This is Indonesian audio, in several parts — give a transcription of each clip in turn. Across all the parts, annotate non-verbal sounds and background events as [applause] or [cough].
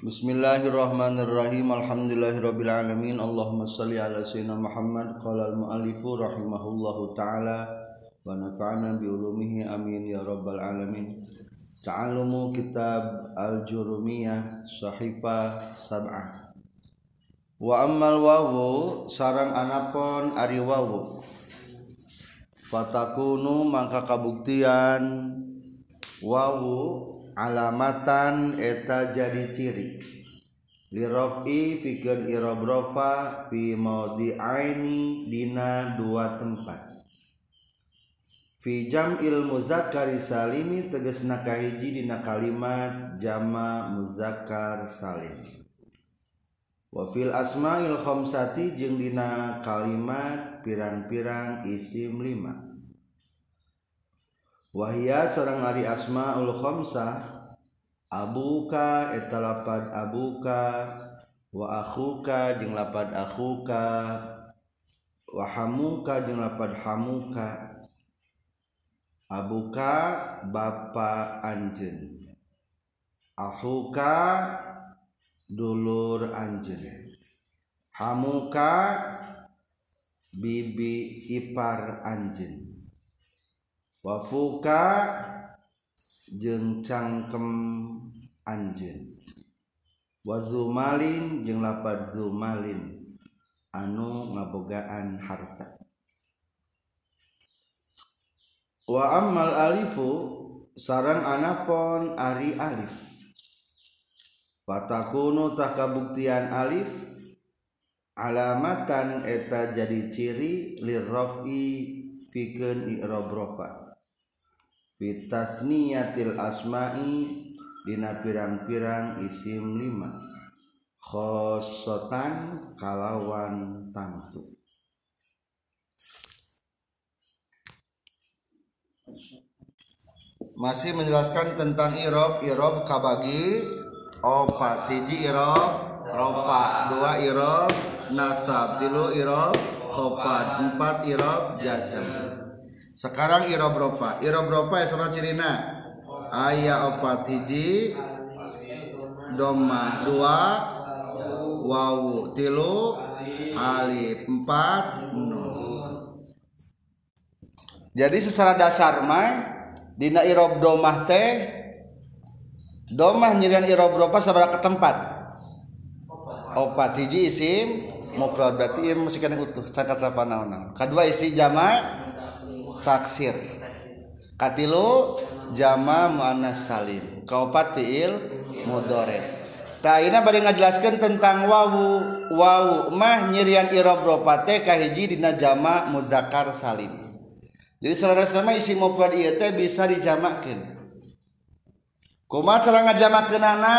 Bismillahirrahmanirrahim. Alhamdulillahirabbil alamin Allahumma shalli ala sayyidina Muhammad. Qala al muallifu rahimahullahu taala. Wa nafa'na bi ulumihi. Amin ya rabbal alamin. Ta'alumu kitab al-jurumiyah sahifa sab'ah. Wa ammal wawu sarang anapon ari wawu. Fatakunu mangka kabuktian wawu alamatan eta jadi ciri. Lirofi pikeun irobrofa fi aini dina dua tempat. Fi jam'il muzakkari salimi tegasna kahiji dina kalimat jama muzakkar salim wa fil asma'il khamsati jeung dina kalimat pirang-pirang isim lima. Wahia seorang hari asmaul khamsah abuka eta lapad abuka wa akhuka jeung lapad akhuka wa hamuka jeung lapad hamuka. Abuka bapa anjeun. Akhuka dulur anjeun. Hamuka bibi ipar anjeun wafuka jeng cangkem anjen wazumalin jeng lapad zumalin. Anu ngabogaan harta. Wa ammal alifu sarang anapon ari alif. Patakunu tak kabuktian alif alamatan eta jadi ciri lirrofi pikeun rofa fitasniyatil asma'i dina pirang-pirang isim lima. Khosotan kalawan tangtu masih menjelaskan tentang irob. Irob kabagi. Opat tiji irob. Ropa dua irob. Nasab tilu irob. Khopat empat irob. Jazm sekarang irobrofa irobrofa ya sama cirina ayah opat hiji. Doma dua. Wawu tilu. Alif empat nun jadi secara dasar mah dina irob domah teh domah nyirian irob ropa ke tempat. Opat hiji isim mufrad berarti ieu mesti kana utuh sangkat naon kedua isi jama taksir katilu jama muannas salim kaopat fiil mudore Taina bari ngajelaskeun tentang wawu wawu mah nyirian irob ropate kahiji dina jama muzakkar salim. Jadi saudara sama isi mufrad ieu teh bisa dijamakeun. Kumaha cara ngajamakeunana?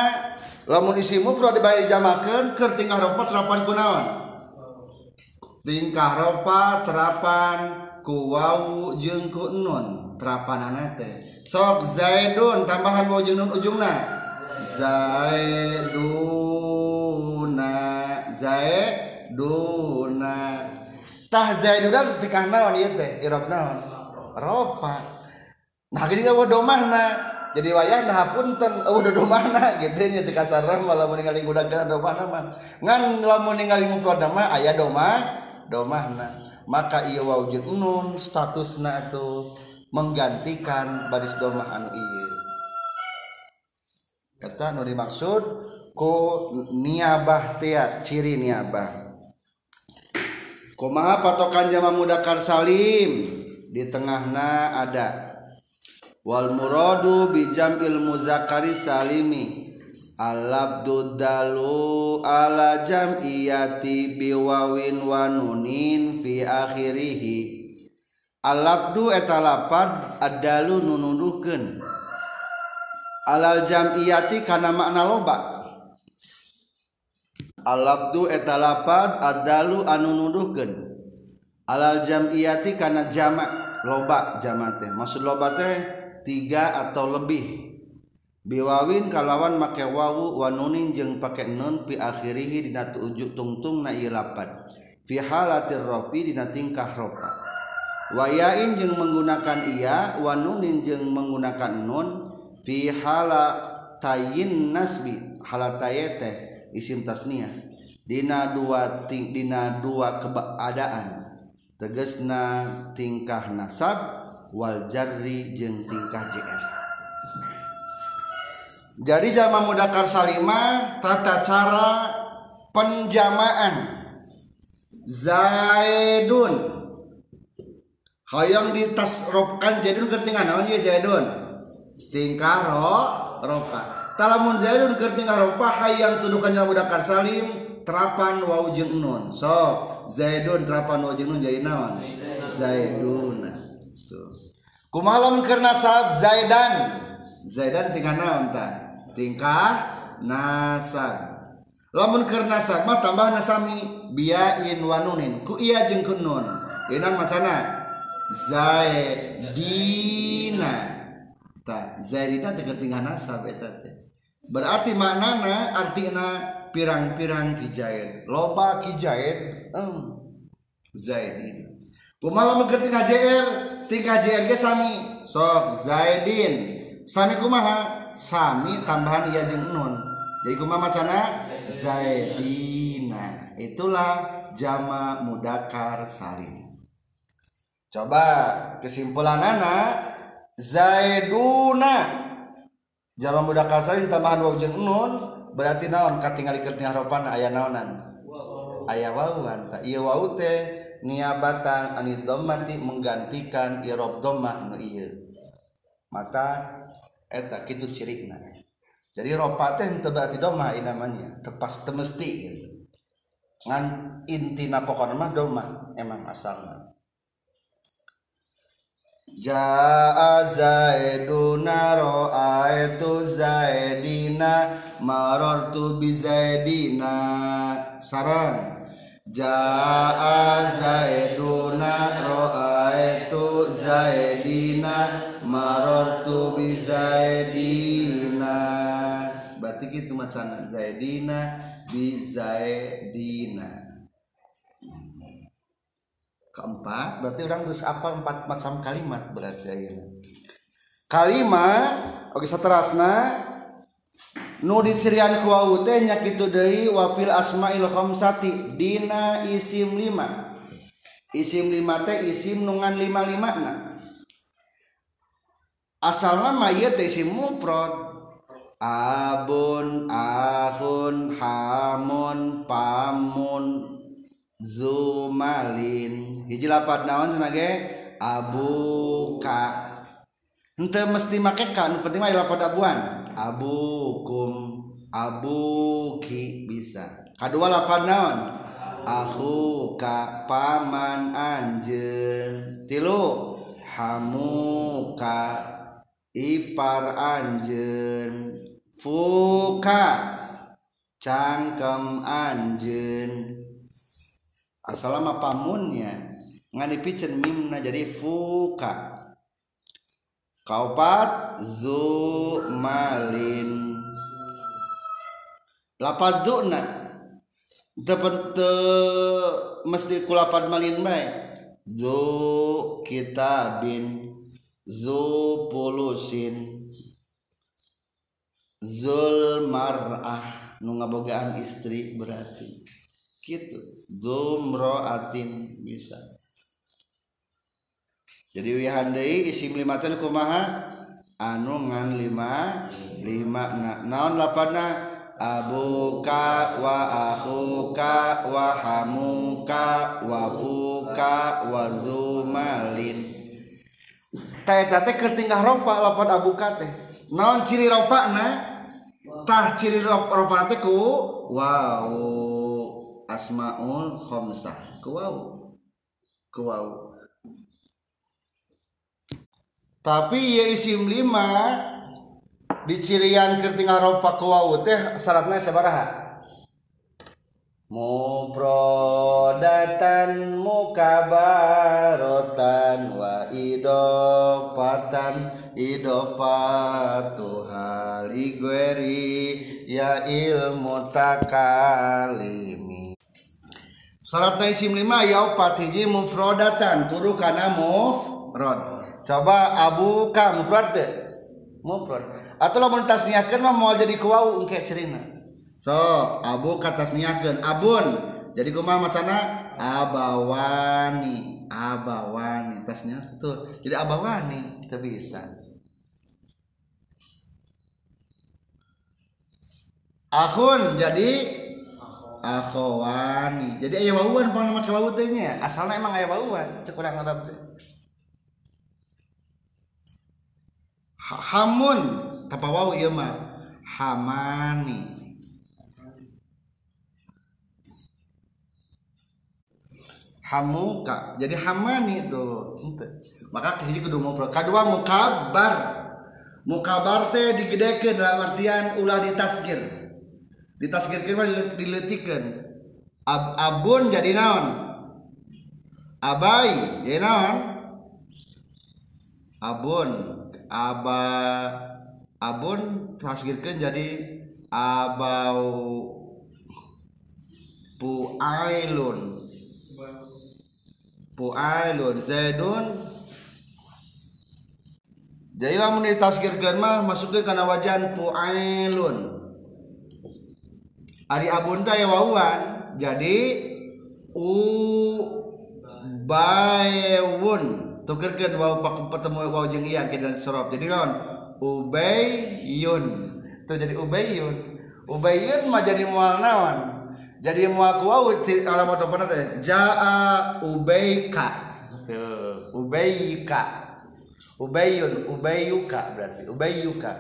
Lamun isi mufrad dibari dijamakeun keur tingkah ropat terapan kunaon? Tingkah ropat terapan ku wau jeung ku nun terapanana teh. Sok zaidun tambahan wau jeung nun ujungna. Zaiduna zaiduna tah zaiduna tikah naon ieu teh? Irob naon? Ropa. Nah gini nggak domahna. Jadi wayah nah punten oh udah domahna gitu nya cek asar mah lamun ningali budak domahna mah. Ngan lamun ningali mufrad mah aya domah. Domahna. Maka ia wujud nun statusna itu menggantikan baris domah anu iya kata nu dimaksud ku niabah tia ciri niabah. Kumaha patokan jama mudakar salim? Di tengahna ada. Wal muradu bijamil muzakkari salimi Al-abdu dalu ala jam'iyati biwawin wa nunin fi akhirihi. Al-abdu eta lapad adalu nunuduhkeun Alal jam'iyati kana makna loba. Al-abdu eta lapad adalu anu nuduhkeun Alal jam'iyati kana jamak loba jamak teh. Maksud loba teh tiga atau lebih. biwawin kalawan make wawu wanunin jeung pakai nun pi akhirihi dina ujuk tungtung na ieu lapat. Fi halatir rofi dina tingkah ropa wayain jeung menggunakan iya wanunin jeung menggunakan nun. Fi halatayin nasbi halatayete isim tasniah dina dua ting, dina dua keadaan tegesna tingkah nasab wal jarri jeung tingkah jr jadi jama mudakar salimah tata cara penjamaan. Zaidun. Hoyong ditasropkan Zaidun ketinggalan naon ya Zaidun? Tingkah ro ropa. Talamun Zaidun ketingkah ropa hayang tudukan yang mudakar salim terapan wau jeung nun. So Zaidun terapan wau jeung nun. Jadi naon? Zaidun. Tuh. Kumaha lamun keur nasab Zaidan? Zaidan tingkah naon ta tingkah nasab. Lamun keur nasab mah tambah nasami. Biain wanunin. Ku iya jeung ku nun. Deunan macana. Zaidina. Ta zaidina teh tingkah nasab eta teh. Berarti maknana artina pirang-pirang kijain. Loba kijain um, zaidin kumaha lamun keur tingkah jr tingkah jr ge sami? Sok zaidin. Sami kumaha? Sami tambahan iya jeung nun. Jadi kumaha macana? Zaidina. Itulah jama mudakar salim. Coba kesimpulan anak Zaiduna jama mudakar salim tambahan waw jeung nun berarti naon katingali keur haropan aya naonan? Aya wawan. Tah iya wau teh niabatan anid menggantikan irob dhammah nu ieu. Mata eta kitu cirikna. Jadi ropa teh teu berarti doma ini namanya. Tepas temesti gitu. Ngan intina pokoknya mah doma emang asalnya Ja'a Zaiduna ro'aitu Zaidina marartu bi Zaidina. Sarang Ja'a Zaiduna ro'aitu Zaidina marartu bi Zaidina. Berarti gitu macana. Zaidina bi Zaidina. Keempat berarti orang terus apa empat macam kalimat berarti ayeuna kalimat oke saterasna nu dicirian ku wau teh nya kitu deui wa fil khamsati dina isim lima. Isim lima teh isim nungan lima lima na asalna mah ieu teh isim mufrad abun ahun hamun pamun zumalin. Hiji lapat naon cenah ge? Abuka henteu mesti make ka nu penting mah lapat abuan. Abukum abuki bisa. Kadua lapat naon? Akhuka paman anjeun. Tilu hamuka ipar anjeun. Fuka. Cangkem anjeun. Asalama pamunnya ngani picen mimna jadi fuka. Kaupat zu malin lapat na. Dapat mesti kulapat malin bae. Zu kitabin zu pulusin zul mar'ah nu ngabogaan istri berarti. Gitu. Dumroatin bisa. Jadi wihandai isim lima teh kumaha? Anu ngan lima lima na naon lapanna abuka wa akhuka wa hamuka wa fuka wa zumalin ketinggalpan Abu naon ciri ropaktah ciri ku Wow asmaul Khomsah. Ku wow. ku wow. tapi ya isim lima dicirian ketinggal ropa ku wow teh syaratnya sabaraha muprodatan mukabarotan wa idopatan idopatu haligweri ya ilmu takalimi Syaratnya isim lima ya opat hiji mufrodatan turu kana mufrod. Coba abuka mufrod deh. Mufrod. Atau lamun tasniahkeun mah moal jadi kuwau engke cerina. So Abu katas niakan Abun. Jadi kuma macana? Abawani abawani. Tasnya tuh jadi abawani itu bisa. Akhun jadi akhwani jadi ayah bauan pang nama kebau nya asalnya emang ayah bauan cek kurang Arab teh. Hamun tapawau iya mah? Hamani hamuka jadi hamani itu. Maka kehiji kudu ngobrol. Kedua mukabar. Mukabar teh digedekeun dalam artian ulah ditasgir. Ditasgirkeun mah dileutikeun Ab, abun jadi naon? Abai jadi naon? Abun. Aba abun tasgirkeun jadi abau puailun pu'ailun zaidun. Jadi lamun ditasgirkeun mah masukkeun kana wajan pu'ailun. Ari abun teh wawan jadi u bayun tukerkeun waw ketemu waw jeung iya kita sorob. Jadi kan ubayun tuh jadi ubayun ubayun mah jadi mual jadi mual kuau alamat apa teh jaa ubayka tuh ubayka ubayun ubayuka berarti. Ubayuka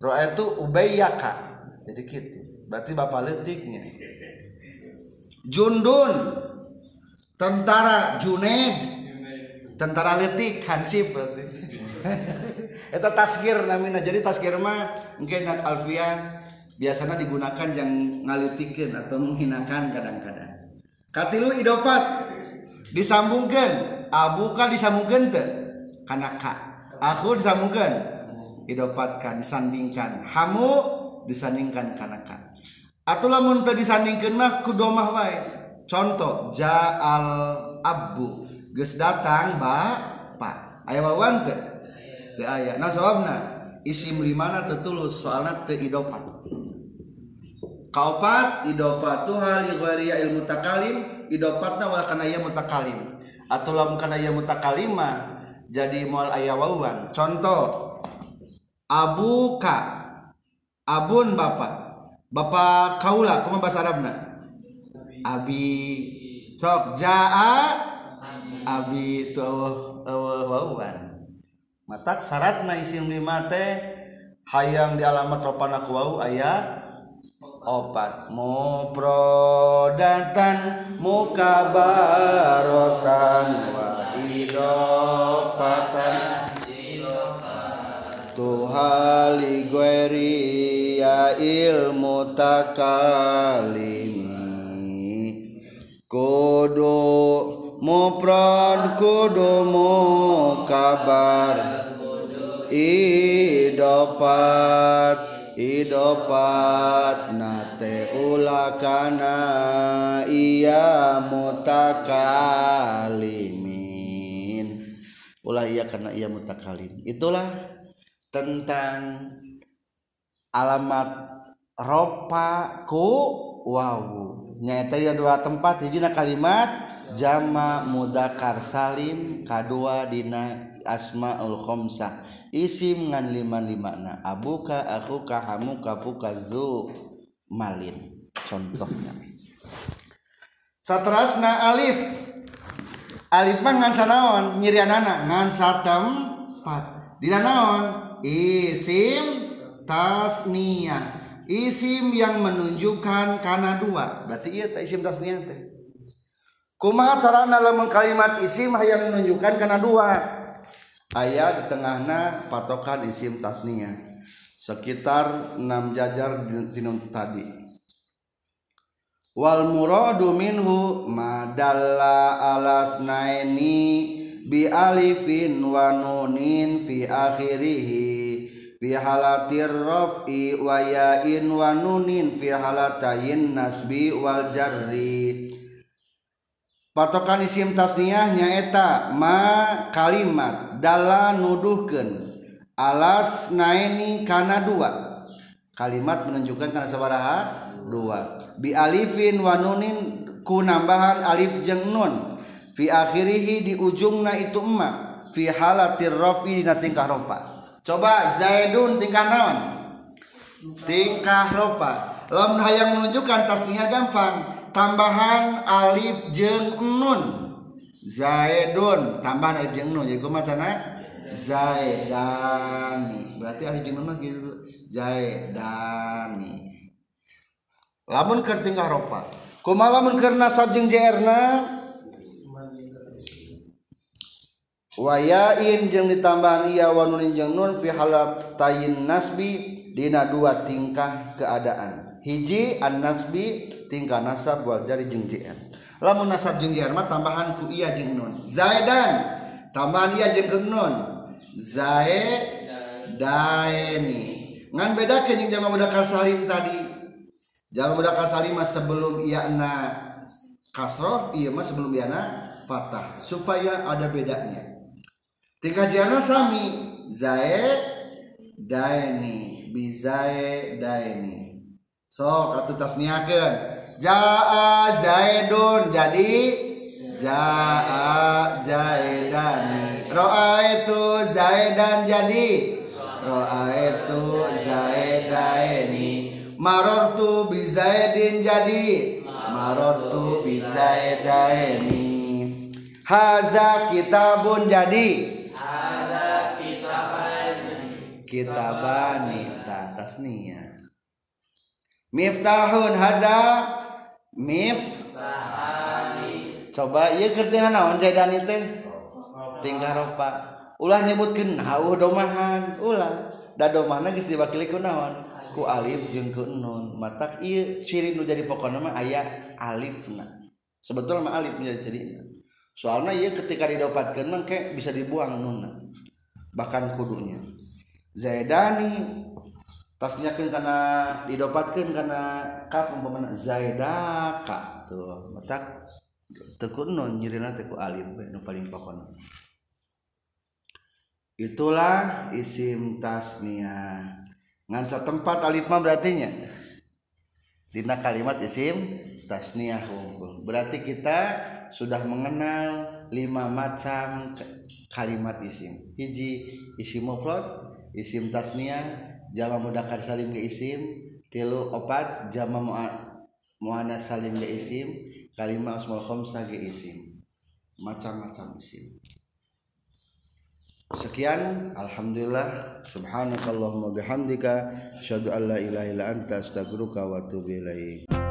roa itu ubayaka jadi gitu. Berarti bapak letiknya jundun. Tentara junaid. Tentara letik hansip berarti. [laughs] Itu tasgir namanya. Jadi tasgir mah mungkin alfiah biasanya digunakan yang ngalitikin atau menghinakan kadang-kadang. Katilu idopat. Disambungkan abuka ah, disambungkan te karena ka. Aku disambungkan idopatkan disandingkan. Hamu disandingkan karena ka. Atau lamun teu disandingkan mah kudomah wae. Contoh jaal abu geus datang ba bapak aya wawan teu teu aya. Nah sababna isim limana tetulus soalnya te idopat. kaopat idofatuha li ghairiya il mutakalim idofatna wal kana ya mutakalim. Atau lamun kana ya mutakalima jadi moal aya wawan contoh abuka abun bapak bapak kaula kumaha bahasa arabna? Abi. Sok jaa abi. Tu oh, oh, wawan matak syaratna isim lima teh hayang di alamat ropana kuau aya? Opat. Muprodatan mukabarotan wa idopatan. Tuhali gueri ya ilmu takalimi. Kudu mufrad kudu mukabar idopat idopat nate ulakana iya mutakalimin. Ulah iya karena iya mutakalim itulah tentang alamat ropa ku wawu. Nyata ya dua tempat hijina kalimat jama mudakar salim kadua dina asmaul khamsah isim ngan lima lima na abuka akuka hamuka fuka zu malin. Contohnya. Satrasna alif. Alif mah ngan sanaon nyirianana ngan satempat dina naon? Isim tasniyah isim yang menunjukkan karena dua. Berarti iya tak isim tasniyah teh. Kumaha carana lamun kalimat isim yang menunjukkan karena dua? Ayat di tengahna patokan isim tasniyah sekitar 6 jajar tinum tadi. Wal muradu minhu madalla alasnaini bi alifin wa nunin fi akhirih fi halatir rafi wa ya'in wa nunin fi halatayin nasbi wal jarri. Patokan isim tasniyah nyaeta ma kalimat dala nuduhkeun. Alas naini kana dua. Kalimat menunjukkan kana sabaraha dua. Bi alifin wa nunin ku nambahan alif jeung nun. Fi akhirihi di ujungna itu emma fi halatir rafi dina tingkah rofa coba Zaidun tingkah naon? Tingkah ropa lamun hayang menunjukkan tasnya gampang. Tambahan alif jeng nun. Zaidun. Tambahan alif jeng nun. Jadi macana Zaidani. Berarti alif jeng nun gitu. Zaidani. Lamun ker tingkah ropa kumaha lamun keur nasab jeung jerna wayain jeung ditambahan iya wa nunin jeung nun fi halat tayin nasbi dina dua tingkah keadaan. Hiji an nasbi tingkah nasab wal jari jeung jr lamun nasab jeung jr mah tambahan ku iya jeung nun. Zaidan tambahan iya jeung nun. Zaidaini ngan beda ke jeung jama mudakar salim tadi. Jangan mudakar salimah sebelum na kasroh, iya mah sebelum na fatah. Supaya ada bedanya. Tingkah jana sami. Zae daeni. Bizae daeni. So kata tasniakeun. Jaa zaidun jadi jaa zaidani. Itu zaidan jadi. Roa itu zaidaini marortu bizaidin jadi. Marortu bizaidaini haza kitabun jadi kitabani kitabani tasniya miftahun haza miftahani coba iya kertihan naon zaidani teh? Tingkah ropa. Ulah nyebutkeun hauh domahan. Ulah. Da domahna geus diwakili ku naon? Ku alif jeung ke nun. Mata iya ciri nu jadi pokok nama ayah alif nah sebetulnya mah alif menjadi ciri soalnya iya ketika didapatkan mah bisa dibuang nun bahkan kudunya zaidani. Tasnya kan karena didapatkan karena kaf umpamana zaidaka tuh. Mata tekun nun nyirina teku alif nu paling pokoknya itulah isim tasniah ngansa tempat alif mah berarti nya dina kalimat isim tasniah hukum. Berarti kita sudah mengenal lima macam kalimat isim. Hiji isim mufrad isim tasniah jama mudakar salim ke isim tilu opat jama muannas salim ke isim kalimat asmaul khamsah ke isim. Macam-macam isim. Sekian alhamdulillah subhanakallahumma bihamdika asyhadu an la ilaha illa anta astaghfiruka wa atubu ilaik